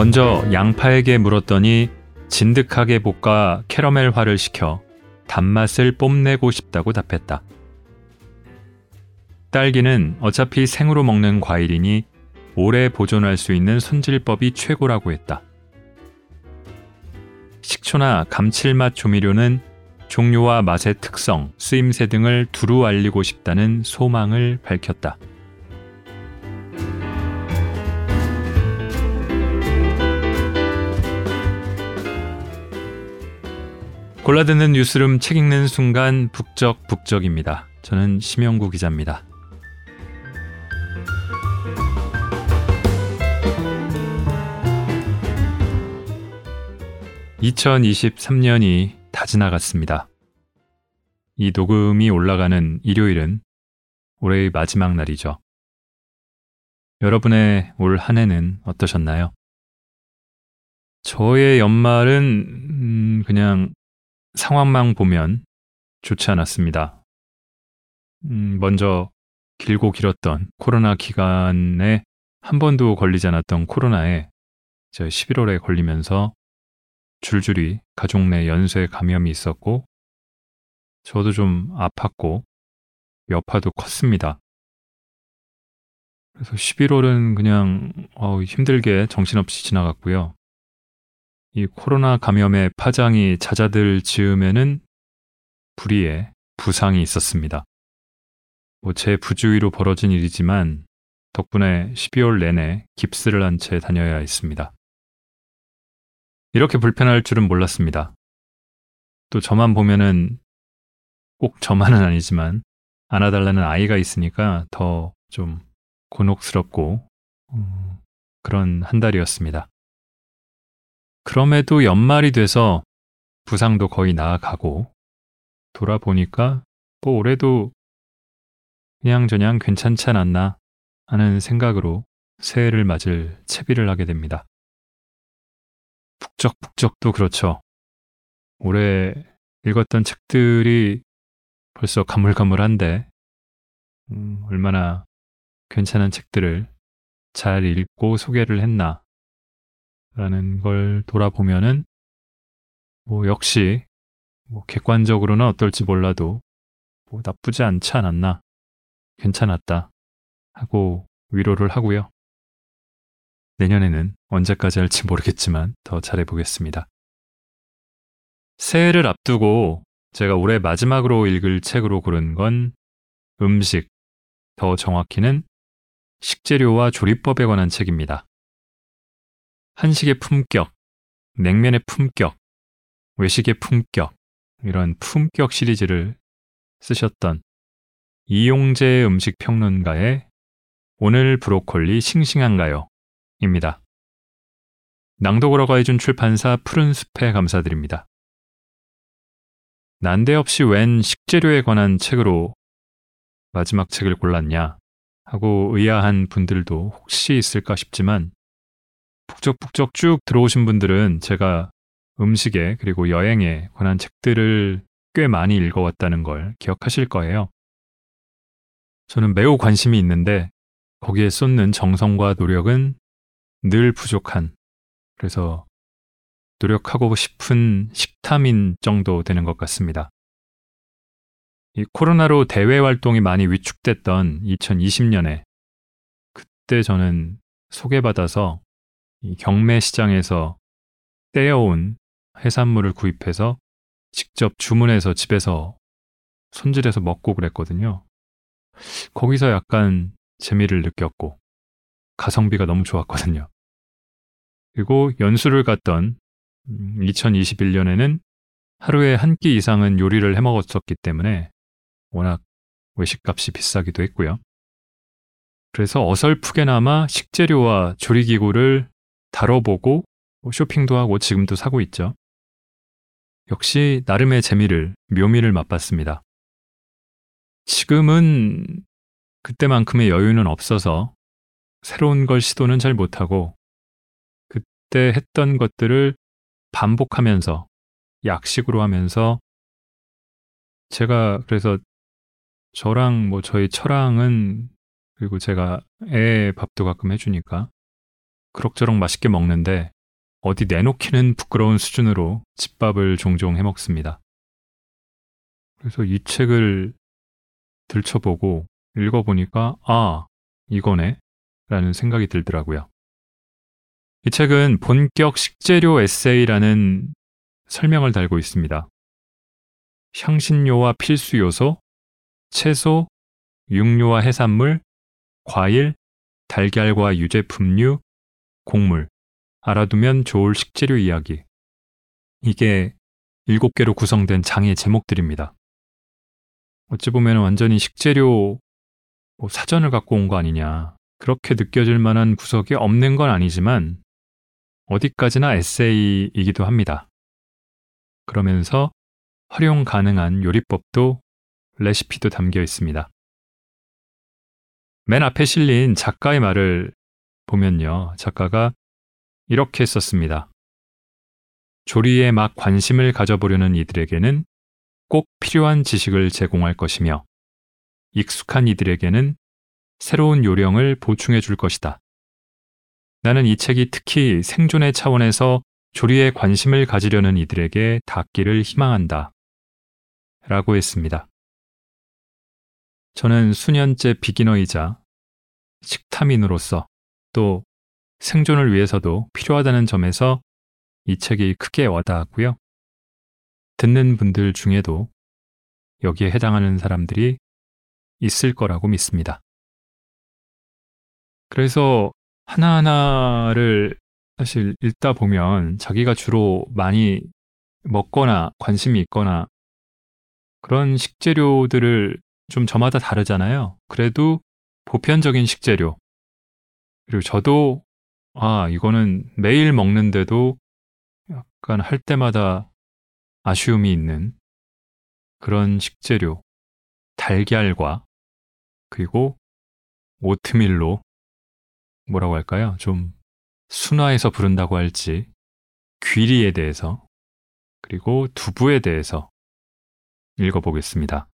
먼저 양파에게 물었더니 진득하게 볶아 캐러멜화를 시켜 단맛을 뽐내고 싶다고 답했다. 딸기는 어차피 생으로 먹는 과일이니 오래 보존할 수 있는 손질법이 최고라고 했다. 식초나 감칠맛 조미료는 종류와 맛의 특성, 쓰임새 등을 두루 알리고 싶다는 소망을 밝혔다. 골라듣는 뉴스룸 책 읽는 순간 북적북적입니다. 저는 심영구 기자입니다. 2023년이 다 지나갔습니다. 이 녹음이 올라가는 일요일은 올해의 마지막 날이죠. 여러분의 올 한 해는 어떠셨나요? 저의 연말은 음, 그냥 상황만 보면 좋지 않았습니다. 음, 먼저 길고 길었던 코로나 기간에 한 번도 걸리지 않았던 코로나에 저 11월에 걸리면서 줄줄이 가족 내 연쇄 감염이 있었고 저도 좀 아팠고 여파도 컸습니다. 그래서 11월은 그냥 어, 힘들게 정신없이 지나갔고요. 이 코로나 감염의 파장이 잦아들 즈음에는 불의에 부상이 있었습니다. 뭐 제 부주의로 벌어진 일이지만 덕분에 12월 내내 깁스를 한 채 다녀야 했습니다. 이렇게 불편할 줄은 몰랐습니다. 또 저만 보면은 꼭 저만은 아니지만 안아달라는 아이가 있으니까 더 좀 곤혹스럽고 음, 그런 한 달이었습니다. 그럼에도 연말이 돼서 부상도 거의 나아가고 돌아보니까 뭐 올해도 그냥저냥 괜찮지 않았나 하는 생각으로 새해를 맞을 채비를 하게 됩니다. 북적북적도 그렇죠. 올해 읽었던 책들이 벌써 가물가물한데 음, 얼마나 괜찮은 책들을 잘 읽고 소개를 했나 라는 걸 돌아보면은 뭐 역시 뭐 객관적으로는 어떨지 몰라도 뭐 나쁘지 않지 않았나 괜찮았다 하고 위로를 하고요. 내년에는 언제까지 할지 모르겠지만 더 잘해보겠습니다. 새해를 앞두고 제가 올해 마지막으로 읽을 책으로 고른 건 음식, 더 정확히는 식재료와 조리법에 관한 책입니다. 한식의 품격, 냉면의 품격, 외식의 품격, 이런 품격 시리즈를 쓰셨던 이용재 음식 평론가의 오늘 브로콜리 싱싱한가요? 입니다. 낭독으로 가 해준 출판사 푸른 숲에 감사드립니다. 난데없이 웬 식재료에 관한 책으로 마지막 책을 골랐냐 하고 의아한 분들도 혹시 있을까 싶지만 북적북적 쭉 들어오신 분들은 제가 음식에 그리고 여행에 관한 책들을 꽤 많이 읽어왔다는 걸 기억하실 거예요. 저는 매우 관심이 있는데 거기에 쏟는 정성과 노력은 늘 부족한 그래서 노력하고 싶은 식탐인 정도 되는 것 같습니다. 이 코로나로 대외 활동이 많이 위축됐던 2020년에 그때 저는 소개받아서 이 경매 시장에서 떼어온 해산물을 구입해서 직접 주문해서 집에서 손질해서 먹고 그랬거든요. 거기서 약간 재미를 느꼈고 가성비가 너무 좋았거든요. 그리고 연수를 갔던 2021년에는 음, 하루에 한 끼 이상은 요리를 해 먹었었기 때문에 워낙 외식값이 비싸기도 했고요. 그래서 어설프게나마 식재료와 조리기구를 다뤄보고 뭐 쇼핑도 하고 지금도 사고 있죠. 역시 나름의 재미를, 묘미를 맛봤습니다. 지금은 그때만큼의 여유는 없어서 새로운 걸 시도는 잘 못하고 그때 했던 것들을 반복하면서 약식으로 하면서 제가 그래서 저랑 뭐 저희 처랑은 그리고 제가 애 밥도 가끔 해주니까 그럭저럭 맛있게 먹는데 어디 내놓기는 부끄러운 수준으로 집밥을 종종 해 먹습니다. 그래서 이 책을 들춰보고 읽어보니까, 아, 이거네. 라는 생각이 들더라고요. 이 책은 본격 식재료 에세이라는 설명을 달고 있습니다. 향신료와 필수 요소, 채소, 육류와 해산물, 과일, 달걀과 유제품류, 곡물, 알아두면 좋을 식재료 이야기. 이게 일곱 개로 구성된 장의 제목들입니다. 어찌 보면 완전히 식재료 뭐 사전을 갖고 온 거 아니냐. 그렇게 느껴질 만한 구석이 없는 건 아니지만 어디까지나 에세이이기도 합니다. 그러면서 활용 가능한 요리법도 레시피도 담겨 있습니다. 맨 앞에 실린 작가의 말을 보면요. 작가가 이렇게 썼습니다. 조리에 막 관심을 가져보려는 이들에게는 꼭 필요한 지식을 제공할 것이며 익숙한 이들에게는 새로운 요령을 보충해 줄 것이다. 나는 이 책이 특히 생존의 차원에서 조리에 관심을 가지려는 이들에게 닿기를 희망한다. 라고 했습니다. 저는 수년째 비기너이자 식탐인으로서 또 생존을 위해서도 필요하다는 점에서 이 책이 크게 와닿았고요. 듣는 분들 중에도 여기에 해당하는 사람들이 있을 거라고 믿습니다. 그래서 하나하나를 사실 읽다 보면 자기가 주로 많이 먹거나 관심이 있거나 그런 식재료들을 좀 저마다 다르잖아요. 그래도 보편적인 식재료. 그리고 저도 아, 이거는 매일 먹는데도 약간 할 때마다 아쉬움이 있는 그런 식재료. 달걀과 그리고 오트밀로 뭐라고 할까요? 좀 순화해서 부른다고 할지 귀리에 대해서 그리고 두부에 대해서 읽어보겠습니다.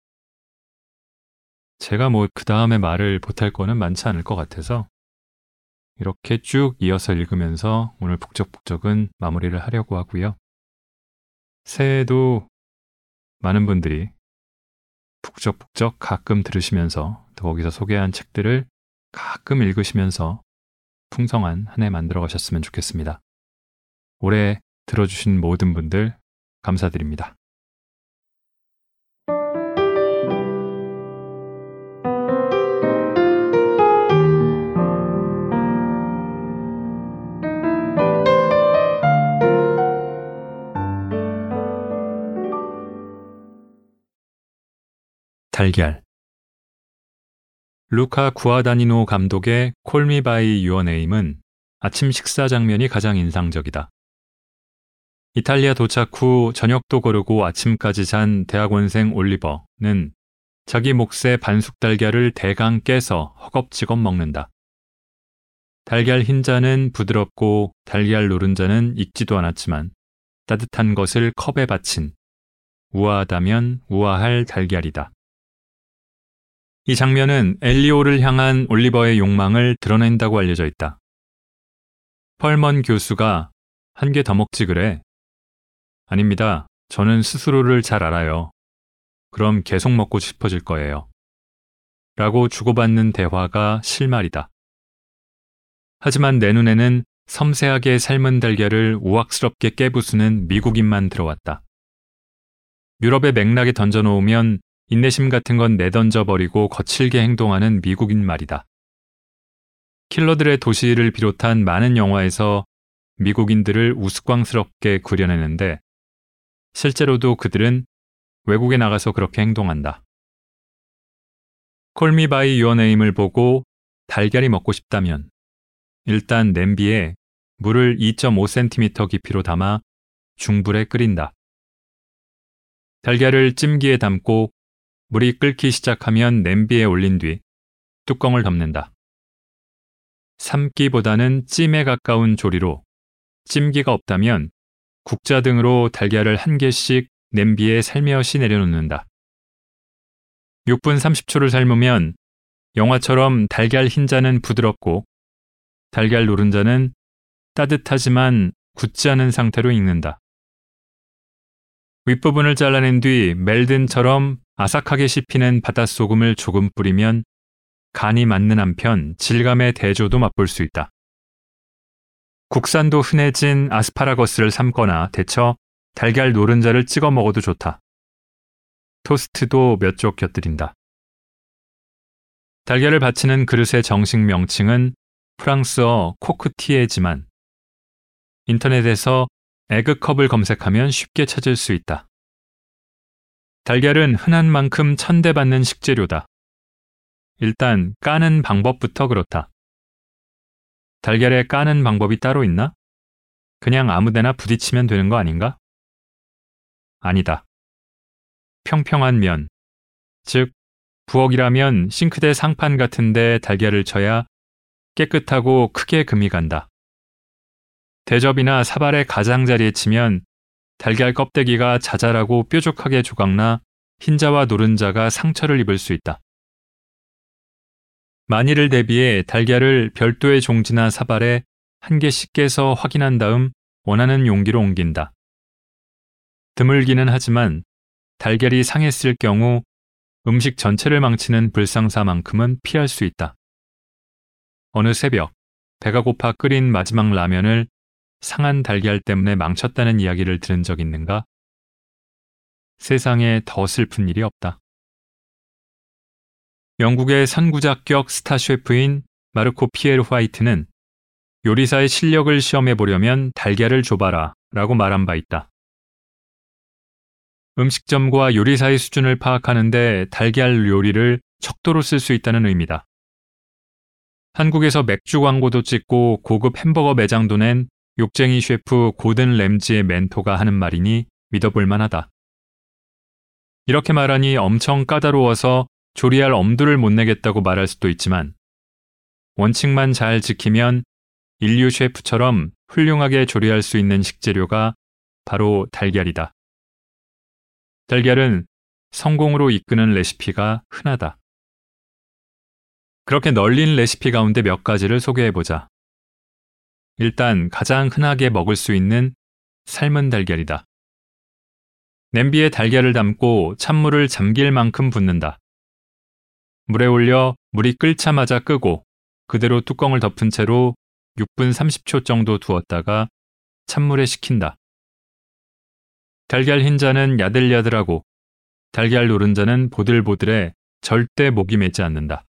제가 뭐 그 다음에 말을 못할 거는 많지 않을 것 같아서 이렇게 쭉 이어서 읽으면서 오늘 북적북적은 마무리를 하려고 하고요. 새해에도 많은 분들이 북적북적 가끔 들으시면서 또 거기서 소개한 책들을 가끔 읽으시면서 풍성한 한 해 만들어 가셨으면 좋겠습니다. 올해 들어주신 모든 분들 감사드립니다. 달걀 루카 구아다니노 감독의 Call Me by Your Name은 아침 식사 장면이 가장 인상적이다. 이탈리아 도착 후 저녁도 거르고 아침까지 잔 대학원생 올리버는 자기 몫의 반숙 달걀을 대강 깨서 허겁지겁 먹는다. 달걀 흰자는 부드럽고 달걀 노른자는 익지도 않았지만 따뜻한 것을 컵에 받친 우아하다면 우아할 달걀이다. 이 장면은 엘리오를 향한 올리버의 욕망을 드러낸다고 알려져 있다. 펄먼 교수가 한 개 더 먹지 그래. 아닙니다. 저는 스스로를 잘 알아요. 그럼 계속 먹고 싶어질 거예요. 라고 주고받는 대화가 실말이다. 하지만 내 눈에는 섬세하게 삶은 달걀을 우악스럽게 깨부수는 미국인만 들어왔다. 유럽의 맥락에 던져놓으면 인내심 같은 건 내던져 버리고 거칠게 행동하는 미국인 말이다. 킬러들의 도시를 비롯한 많은 영화에서 미국인들을 우스꽝스럽게 그려내는데 실제로도 그들은 외국에 나가서 그렇게 행동한다. Call Me by Your Name을 보고 달걀이 먹고 싶다면 일단 냄비에 물을 2.5cm 깊이로 담아 중불에 끓인다. 달걀을 찜기에 담고 물이 끓기 시작하면 냄비에 올린 뒤 뚜껑을 덮는다. 삶기보다는 찜에 가까운 조리로 찜기가 없다면 국자 등으로 달걀을 한 개씩 냄비에 살며시 내려놓는다. 6분 30초를 삶으면 영화처럼 달걀 흰자는 부드럽고 달걀 노른자는 따뜻하지만 굳지 않은 상태로 익는다. 윗부분을 잘라낸 뒤 멜든처럼 아삭하게 씹히는 바닷소금을 조금 뿌리면 간이 맞는 한편 질감의 대조도 맛볼 수 있다. 국산도 흔해진 아스파라거스를 삶거나 데쳐 달걀 노른자를 찍어 먹어도 좋다. 토스트도 몇 쪽 곁들인다. 달걀을 받치는 그릇의 정식 명칭은 프랑스어 코크티에지만 인터넷에서 에그컵을 검색하면 쉽게 찾을 수 있다. 달걀은 흔한 만큼 천대받는 식재료다. 일단 까는 방법부터 그렇다. 달걀에 까는 방법이 따로 있나? 그냥 아무데나 부딪히면 되는 거 아닌가? 아니다. 평평한 면, 즉 부엌이라면 싱크대 상판 같은데 달걀을 쳐야 깨끗하고 크게 금이 간다. 대접이나 사발의 가장자리에 치면 달걀 껍데기가 자잘하고 뾰족하게 조각나 흰자와 노른자가 상처를 입을 수 있다. 만일을 대비해 달걀을 별도의 종지나 사발에 한 개씩 깨서 확인한 다음 원하는 용기로 옮긴다. 드물기는 하지만 달걀이 상했을 경우 음식 전체를 망치는 불상사만큼은 피할 수 있다. 어느 새벽 배가 고파 끓인 마지막 라면을 상한 달걀 때문에 망쳤다는 이야기를 들은 적 있는가? 세상에 더 슬픈 일이 없다. 영국의 선구자격 스타 셰프인 마르코 피에르 화이트는 요리사의 실력을 시험해 보려면 달걀을 줘봐라 라고 말한 바 있다. 음식점과 요리사의 수준을 파악하는데 달걀 요리를 척도로 쓸 수 있다는 의미다. 한국에서 맥주 광고도 찍고 고급 햄버거 매장도 낸 욕쟁이 셰프 고든 램지의 멘토가 하는 말이니 믿어볼 만하다. 이렇게 말하니 엄청 까다로워서 조리할 엄두를 못 내겠다고 말할 수도 있지만 원칙만 잘 지키면 인류 셰프처럼 훌륭하게 조리할 수 있는 식재료가 바로 달걀이다. 달걀은 성공으로 이끄는 레시피가 흔하다. 그렇게 널린 레시피 가운데 몇 가지를 소개해보자. 일단 가장 흔하게 먹을 수 있는 삶은 달걀이다. 냄비에 달걀을 담고 찬물을 잠길 만큼 붓는다. 물에 올려 물이 끓자마자 끄고 그대로 뚜껑을 덮은 채로 6분 30초 정도 두었다가 찬물에 식힌다. 달걀 흰자는 야들야들하고 달걀 노른자는 보들보들해 절대 목이 매지 않는다.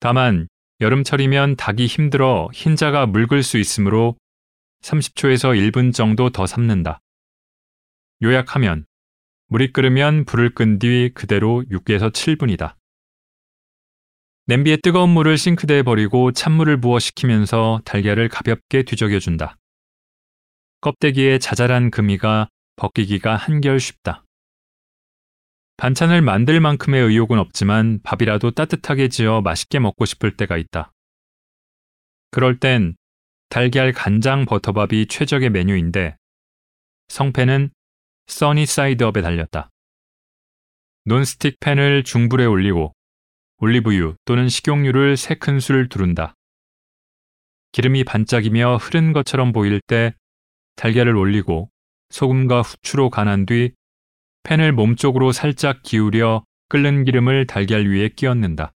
다만 여름철이면 닭이 힘들어 흰자가 묽을 수 있으므로 30초에서 1분 정도 더 삶는다. 요약하면 물이 끓으면 불을 끈 뒤 그대로 6에서 7분이다. 냄비에 뜨거운 물을 싱크대에 버리고 찬물을 부어 식히면서 달걀을 가볍게 뒤적여준다. 껍데기에 자잘한 금이가 벗기기가 한결 쉽다. 반찬을 만들 만큼의 의욕은 없지만 밥이라도 따뜻하게 지어 맛있게 먹고 싶을 때가 있다. 그럴 땐 달걀 간장 버터밥이 최적의 메뉴인데 성패는 써니 사이드업에 달렸다. 논스틱 팬을 중불에 올리고 올리브유 또는 식용유를 3큰술 두른다. 기름이 반짝이며 흐른 것처럼 보일 때 달걀을 올리고 소금과 후추로 간한 뒤 팬을 몸쪽으로 살짝 기울여 끓는 기름을 달걀 위에 끼얹는다.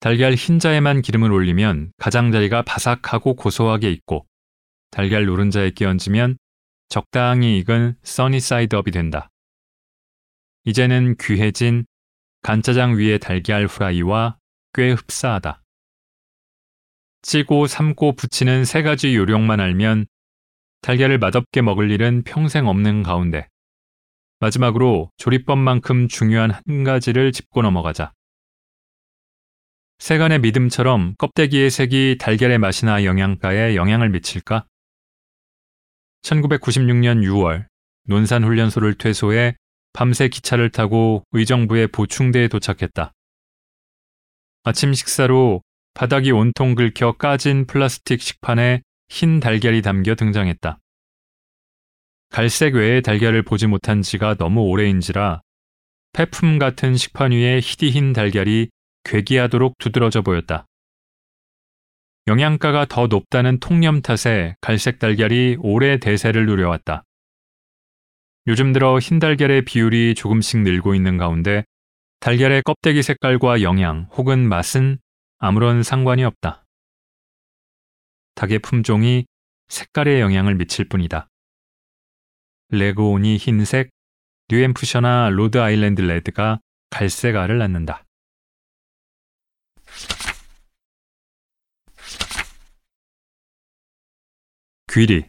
달걀 흰자에만 기름을 올리면 가장자리가 바삭하고 고소하게 익고 달걀 노른자에 끼얹으면 적당히 익은 써니사이드업이 된다. 이제는 귀해진 간짜장 위에 달걀 후라이와 꽤 흡사하다. 찌고 삶고 부치는 세 가지 요령만 알면 달걀을 맛없게 먹을 일은 평생 없는 가운데 마지막으로 조리법만큼 중요한 한 가지를 짚고 넘어가자. 세간의 믿음처럼 껍데기의 색이 달걀의 맛이나 영양가에 영향을 미칠까? 1996년 6월 논산훈련소를 퇴소해 밤새 기차를 타고 의정부의 보충대에 도착했다. 아침 식사로 바닥이 온통 긁혀 까진 플라스틱 식판에 흰 달걀이 담겨 등장했다. 갈색 외의 달걀을 보지 못한 지가 너무 오래인지라 폐품 같은 식판 위에 희디흰 달걀이 괴기하도록 두드러져 보였다. 영양가가 더 높다는 통념 탓에 갈색 달걀이 오래 대세를 누려왔다. 요즘 들어 흰 달걀의 비율이 조금씩 늘고 있는 가운데 달걀의 껍데기 색깔과 영양 혹은 맛은 아무런 상관이 없다. 닭의 품종이 색깔에 영향을 미칠 뿐이다. 레그혼이 흰색, 뉴햄프셔나 로드 아일랜드 레드가 갈색 알을 낳는다. 귀리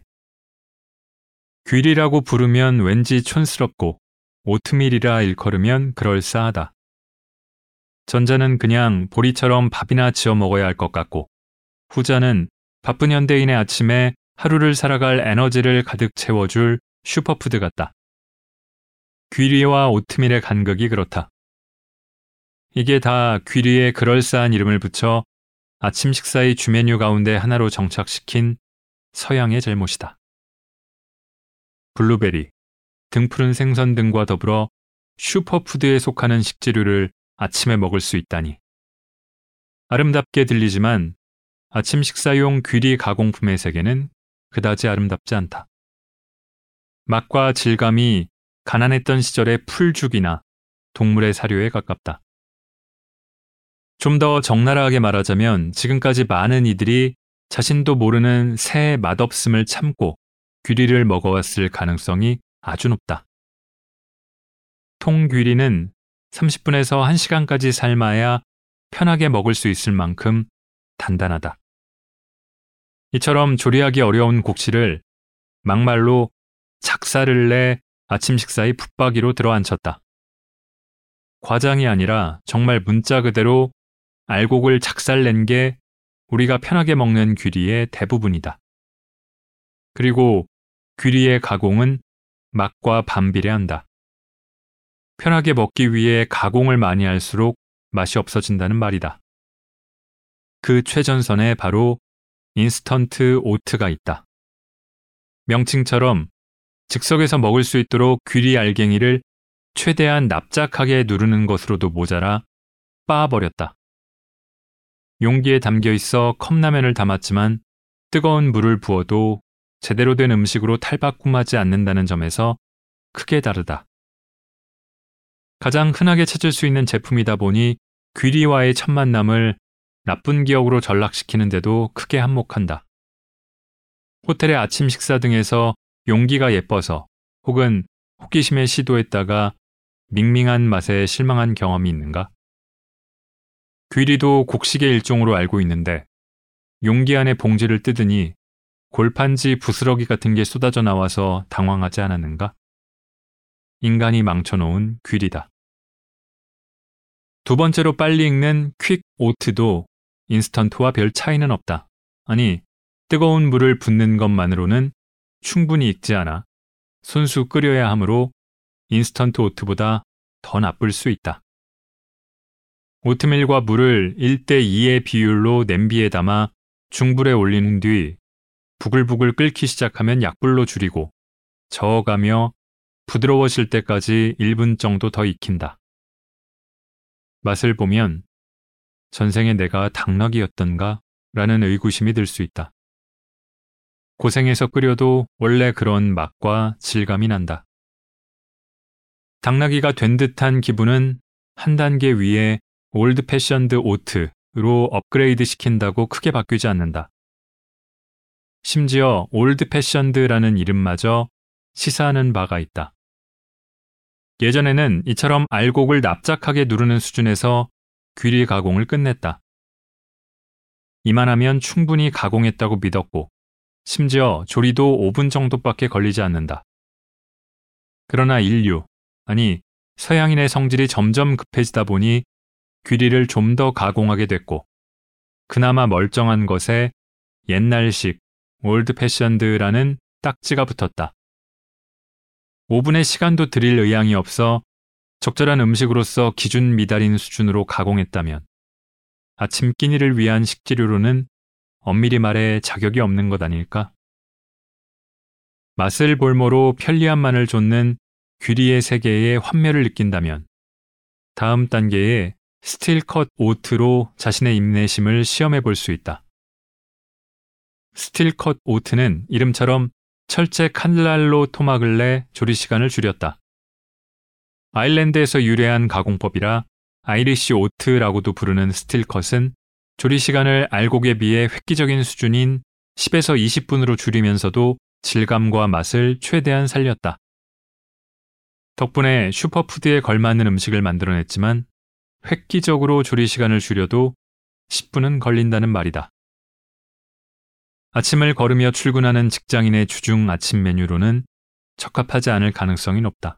귀리라고 부르면 왠지 촌스럽고 오트밀이라 일컬으면 그럴싸하다. 전자는 그냥 보리처럼 밥이나 지어 먹어야 할 것 같고 후자는 바쁜 현대인의 아침에 하루를 살아갈 에너지를 가득 채워줄 슈퍼푸드 같다. 귀리와 오트밀의 간극이 그렇다. 이게 다 귀리에 그럴싸한 이름을 붙여 아침 식사의 주메뉴 가운데 하나로 정착시킨 서양의 잘못이다. 블루베리, 등푸른 생선 등과 더불어 슈퍼푸드에 속하는 식재료를 아침에 먹을 수 있다니. 아름답게 들리지만 아침 식사용 귀리 가공품의 세계는 그다지 아름답지 않다. 맛과 질감이 가난했던 시절의 풀죽이나 동물의 사료에 가깝다. 좀 더 적나라하게 말하자면 지금까지 많은 이들이 자신도 모르는 새의 맛없음을 참고 귀리를 먹어왔을 가능성이 아주 높다. 통귀리는 30분에서 1시간까지 삶아야 편하게 먹을 수 있을 만큼 단단하다. 이처럼 조리하기 어려운 곡식을 막말로 작사를 내 아침 식사의 붙박이로 들어앉혔다. 과장이 아니라 정말 문자 그대로 알곡을 작살낸 게 우리가 편하게 먹는 귀리의 대부분이다. 그리고 귀리의 가공은 맛과 반비례한다. 편하게 먹기 위해 가공을 많이 할수록 맛이 없어진다는 말이다. 그 최전선에 바로 인스턴트 오트가 있다. 명칭처럼 즉석에서 먹을 수 있도록 귀리 알갱이를 최대한 납작하게 누르는 것으로도 모자라 빻아버렸다. 용기에 담겨 있어 컵라면을 담았지만 뜨거운 물을 부어도 제대로 된 음식으로 탈바꿈하지 않는다는 점에서 크게 다르다. 가장 흔하게 찾을 수 있는 제품이다 보니 귀리와의 첫 만남을 나쁜 기억으로 전락시키는데도 크게 한몫한다. 호텔의 아침 식사 등에서 용기가 예뻐서 혹은 호기심에 시도했다가 밍밍한 맛에 실망한 경험이 있는가? 귀리도 곡식의 일종으로 알고 있는데 용기 안에 봉지를 뜯으니 골판지 부스러기 같은 게 쏟아져 나와서 당황하지 않았는가? 인간이 망쳐놓은 귀리다. 두 번째로 빨리 익는 퀵 오트도 인스턴트와 별 차이는 없다. 아니, 뜨거운 물을 붓는 것만으로는 충분히 익지 않아 손수 끓여야 하므로 인스턴트 오트보다 더 나쁠 수 있다. 오트밀과 물을 1대2의 비율로 냄비에 담아 중불에 올리는 뒤 부글부글 끓기 시작하면 약불로 줄이고 저어가며 부드러워질 때까지 1분 정도 더 익힌다. 맛을 보면 전생에 내가 당나귀였던가 라는 의구심이 들 수 있다. 고생해서 끓여도 원래 그런 맛과 질감이 난다. 당나귀가 된 듯한 기분은 한 단계 위에 old fashioned oat로 업그레이드 시킨다고 크게 바뀌지 않는다. 심지어 old fashioned라는 이름마저 시사하는 바가 있다. 예전에는 이처럼 알곡을 납작하게 누르는 수준에서 귀리 가공을 끝냈다. 이만하면 충분히 가공했다고 믿었고, 심지어 조리도 5분 정도밖에 걸리지 않는다. 그러나 인류, 아니, 서양인의 성질이 점점 급해지다 보니 귀리를 좀 더 가공하게 됐고, 그나마 멀쩡한 것에 옛날식, old fashioned라는 딱지가 붙었다. 5분의 시간도 들일 의향이 없어 적절한 음식으로서 기준 미달인 수준으로 가공했다면 아침 끼니를 위한 식재료로는 엄밀히 말해 자격이 없는 것 아닐까? 맛을 볼모로 편리함만을 좇는 귀리의 세계에 환멸을 느낀다면 다음 단계에 steel cut oat로 자신의 인내심을 시험해 볼 수 있다. steel cut oat는 이름처럼 철제 칼날로 토막을 내 조리 시간을 줄였다. 아일랜드에서 유래한 가공법이라 Irish oat라고도 부르는 steel cut은 조리 시간을 알곡에 비해 획기적인 수준인 10에서 20분으로 줄이면서도 질감과 맛을 최대한 살렸다. 덕분에 슈퍼푸드에 걸맞는 음식을 만들어냈지만 획기적으로 조리 시간을 줄여도 10분은 걸린다는 말이다. 아침을 걸으며 출근하는 직장인의 주중 아침 메뉴로는 적합하지 않을 가능성이 높다.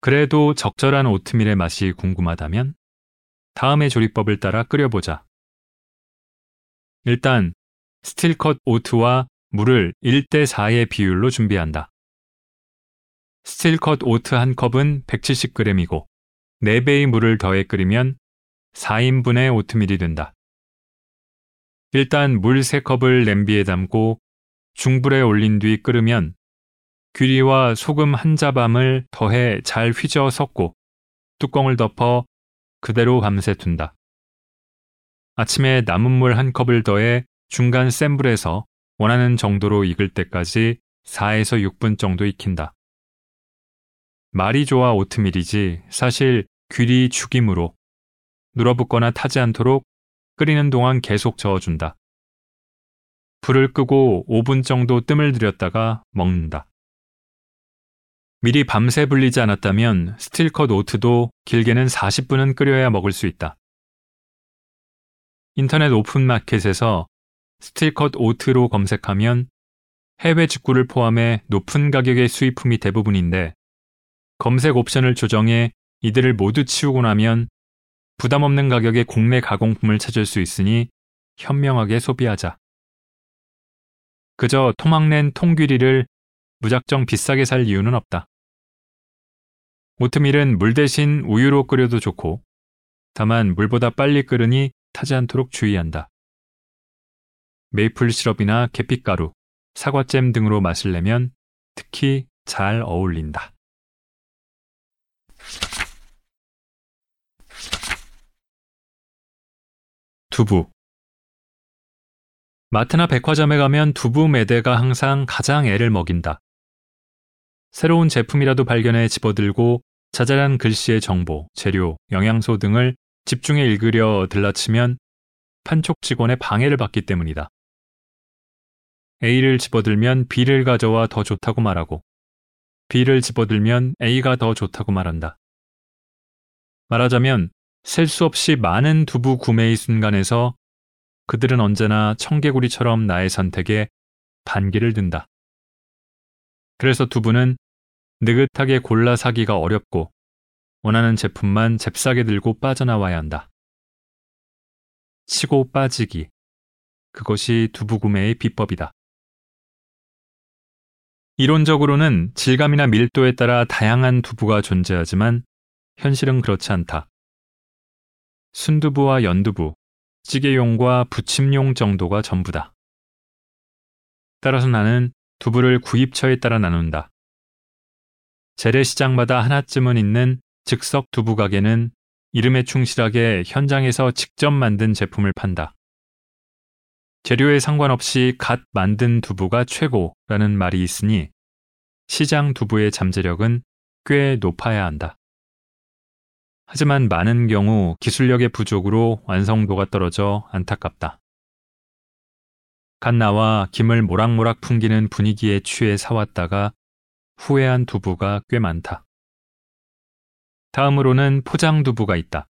그래도 적절한 오트밀의 맛이 궁금하다면 다음의 조리법을 따라 끓여보자. 일단 steel cut oat와 물을 1대 4의 비율로 준비한다. steel cut oat 한 컵은 170g이고 4배의 물을 더해 끓이면 4인분의 오트밀이 된다. 일단 물 3컵을 냄비에 담고 중불에 올린 뒤 끓으면 귀리와 소금 한 자밤을 더해 잘 휘저어 섞고 뚜껑을 덮어 그대로 밤새 둔다. 아침에 남은 물 한 컵을 더해 중간 센 불에서 원하는 정도로 익을 때까지 4에서 6분 정도 익힌다. 말이 좋아 오트밀이지 사실 귀리 죽임으로 눌어붙거나 타지 않도록 끓이는 동안 계속 저어준다. 불을 끄고 5분 정도 뜸을 들였다가 먹는다. 미리 밤새 불리지 않았다면 스틸컷 오트도 길게는 40분은 끓여야 먹을 수 있다. 인터넷 오픈마켓에서 스틸컷 오트로 검색하면 해외 직구를 포함해 높은 가격의 수입품이 대부분인데 검색 옵션을 조정해 이들을 모두 치우고 나면 부담 없는 가격의 국내 가공품을 찾을 수 있으니 현명하게 소비하자. 그저 토막낸 통귀리를 무작정 비싸게 살 이유는 없다. 오트밀은 물 대신 우유로 끓여도 좋고 다만 물보다 빨리 끓으니 타지 않도록 주의한다. 메이플 시럽이나 계피가루, 사과잼 등으로 내면 특히 잘 어울린다. 두부 마트나 백화점에 가면 두부 매대가 항상 가장 애를 먹인다. 새로운 제품이라도 발견해 집어들고 자잘한 글씨의 정보, 재료, 영양소 등을 집중해 읽으려 들라치면 판촉 직원의 방해를 받기 때문이다. A를 집어들면 B를 가져와 더 좋다고 말하고 B를 집어들면 A가 더 좋다고 말한다. 말하자면 셀 수 없이 많은 두부 구매의 순간에서 그들은 언제나 청개구리처럼 나의 선택에 반기를 든다. 그래서 두부는 느긋하게 골라 사기가 어렵고 원하는 제품만 잽싸게 들고 빠져나와야 한다. 치고 빠지기. 그것이 두부 구매의 비법이다. 이론적으로는 질감이나 밀도에 따라 다양한 두부가 존재하지만 현실은 그렇지 않다. 순두부와 연두부, 찌개용과 부침용 정도가 전부다. 따라서 나는 두부를 구입처에 따라 나눈다. 재래시장마다 하나쯤은 있는 즉석 두부 가게는 이름에 충실하게 현장에서 직접 만든 제품을 판다. 재료에 상관없이 갓 만든 두부가 최고라는 말이 있으니 시장 두부의 잠재력은 꽤 높아야 한다. 하지만 많은 경우 기술력의 부족으로 완성도가 떨어져 안타깝다. 갓 나와 김을 모락모락 풍기는 분위기에 취해 사왔다가 후회한 두부가 꽤 많다. 다음으로는 포장 두부가 있다.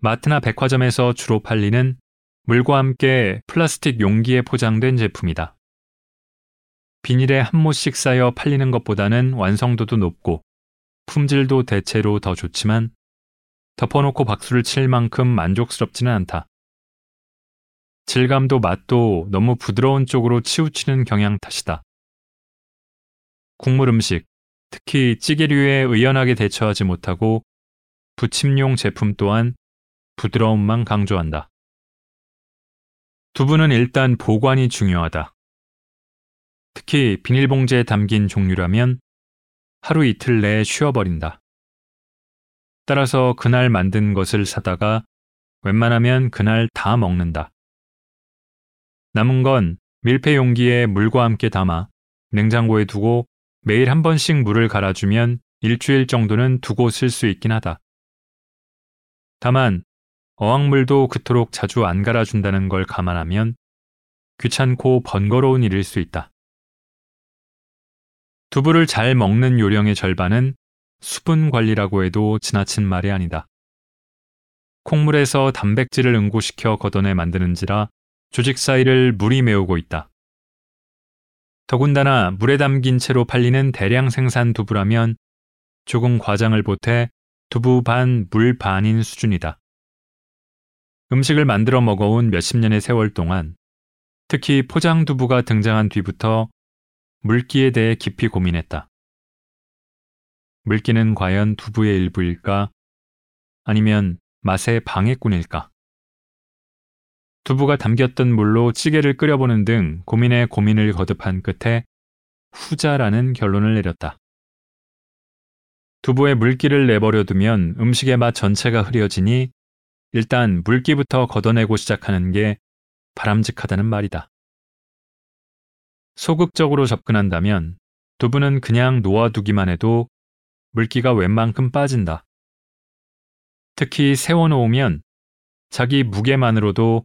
마트나 백화점에서 주로 팔리는 물과 함께 플라스틱 용기에 포장된 제품이다. 비닐에 한 모씩 쌓여 팔리는 것보다는 완성도도 높고 품질도 대체로 더 좋지만 덮어놓고 박수를 칠 만큼 만족스럽지는 않다. 질감도 맛도 너무 부드러운 쪽으로 치우치는 경향 탓이다. 국물 음식, 특히 찌개류에 의연하게 대처하지 못하고 부침용 제품 또한 부드러움만 강조한다. 두부는 일단 보관이 중요하다. 특히 비닐봉지에 담긴 종류라면 하루 이틀 내에 쉬어버린다. 따라서 그날 만든 것을 사다가 웬만하면 그날 다 먹는다. 남은 건 밀폐 용기에 물과 함께 담아 냉장고에 두고 매일 한 번씩 물을 갈아주면 일주일 정도는 두고 쓸 수 있긴 하다. 다만 어항물도 그토록 자주 안 갈아준다는 걸 감안하면 귀찮고 번거로운 일일 수 있다. 두부를 잘 먹는 요령의 절반은 수분 관리라고 해도 지나친 말이 아니다. 콩물에서 단백질을 응고시켜 걷어내 만드는지라 조직 사이를 물이 메우고 있다. 더군다나 물에 담긴 채로 팔리는 대량 생산 두부라면 조금 과장을 보태 두부 반, 물 반인 수준이다. 음식을 만들어 먹어온 몇십 년의 세월 동안 특히 포장 두부가 등장한 뒤부터 물기에 대해 깊이 고민했다. 물기는 과연 두부의 일부일까? 아니면 맛의 방해꾼일까? 두부가 담겼던 물로 찌개를 끓여보는 등 고민에 고민을 거듭한 끝에 후자라는 결론을 내렸다. 두부에 물기를 내버려 두면 음식의 맛 전체가 흐려지니 일단 물기부터 걷어내고 시작하는 게 바람직하다는 말이다. 소극적으로 접근한다면 두부는 그냥 놓아두기만 해도 물기가 웬만큼 빠진다. 특히 세워놓으면 자기 무게만으로도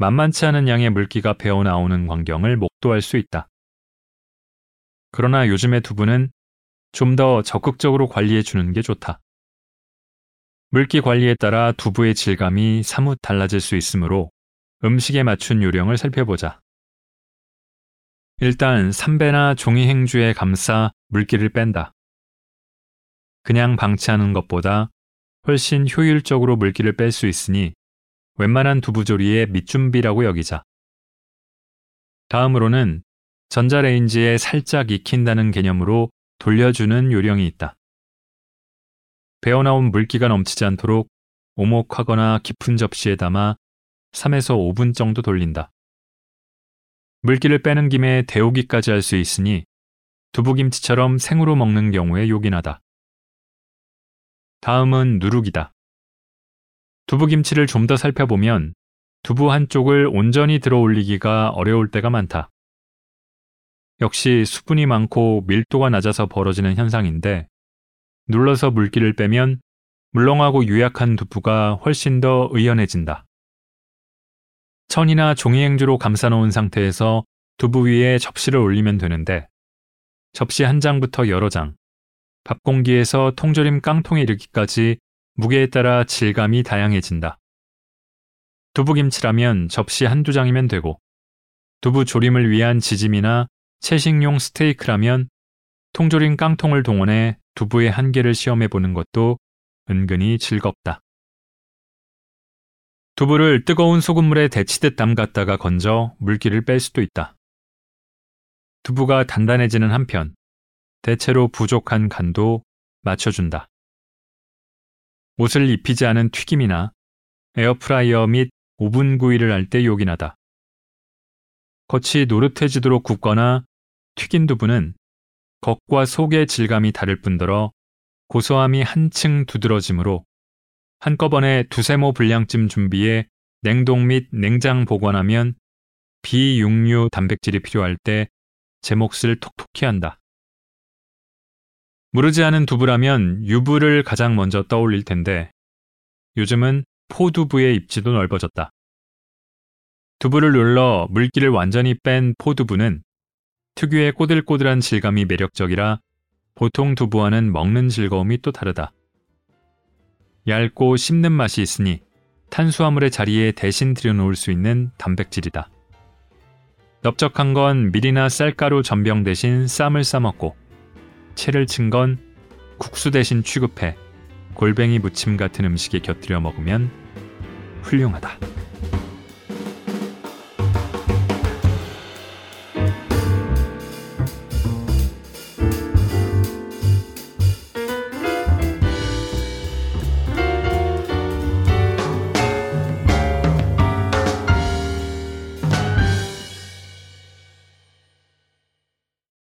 만만치 않은 양의 물기가 배어 나오는 광경을 목도할 수 있다. 그러나 요즘의 두부는 좀 더 적극적으로 관리해 주는 게 좋다. 물기 관리에 따라 두부의 질감이 사뭇 달라질 수 있으므로 음식에 맞춘 요령을 살펴보자. 일단 삼배나 종이 행주에 감싸 물기를 뺀다. 그냥 방치하는 것보다 훨씬 효율적으로 물기를 뺄 수 있으니 웬만한 두부조리의 밑준비라고 여기자. 다음으로는 전자레인지에 살짝 익힌다는 개념으로 돌려주는 요령이 있다. 배어나온 물기가 넘치지 않도록 오목하거나 깊은 접시에 담아 3에서 5분 정도 돌린다. 물기를 빼는 김에 데우기까지 할 수 있으니 두부김치처럼 생으로 먹는 경우에 요긴하다. 다음은 누룩이다. 두부김치를 좀 더 살펴보면 두부 한쪽을 온전히 들어 올리기가 어려울 때가 많다. 역시 수분이 많고 밀도가 낮아서 벌어지는 현상인데 눌러서 물기를 빼면 물렁하고 유약한 두부가 훨씬 더 의연해진다. 천이나 종이 행주로 감싸놓은 상태에서 두부 위에 접시를 올리면 되는데 접시 한 장부터 여러 장, 밥 공기에서 통조림 깡통에 이르기까지 무게에 따라 질감이 다양해진다. 두부김치라면 접시 한두 장이면 되고 두부 조림을 위한 지짐이나 채식용 스테이크라면 통조림 깡통을 동원해 두부의 한계를 시험해 보는 것도 은근히 즐겁다. 두부를 뜨거운 소금물에 데치듯 담갔다가 건져 물기를 뺄 수도 있다. 두부가 단단해지는 한편 대체로 부족한 간도 맞춰준다. 옷을 입히지 않은 튀김이나 에어프라이어 및 오븐 구이를 할 때 요긴하다. 겉이 노릇해지도록 굽거나 튀긴 두부는 겉과 속의 질감이 다를 뿐더러 고소함이 한층 두드러지므로 한꺼번에 두세 모 분량쯤 준비해 냉동 및 냉장 보관하면 비육류 단백질이 필요할 때 제 몫을 톡톡히 한다. 무르지 않은 두부라면 유부를 가장 먼저 떠올릴 텐데 요즘은 포두부의 입지도 넓어졌다. 두부를 눌러 물기를 완전히 뺀 포두부는 특유의 꼬들꼬들한 질감이 매력적이라 보통 두부와는 먹는 즐거움이 또 다르다. 얇고 씹는 맛이 있으니 탄수화물의 자리에 대신 들여놓을 수 있는 단백질이다. 넓적한 건 밀이나 쌀가루 전병 대신 쌈을 싸먹고 채를 친 건 국수 대신 취급해 골뱅이 무침 같은 음식에 곁들여 먹으면 훌륭하다.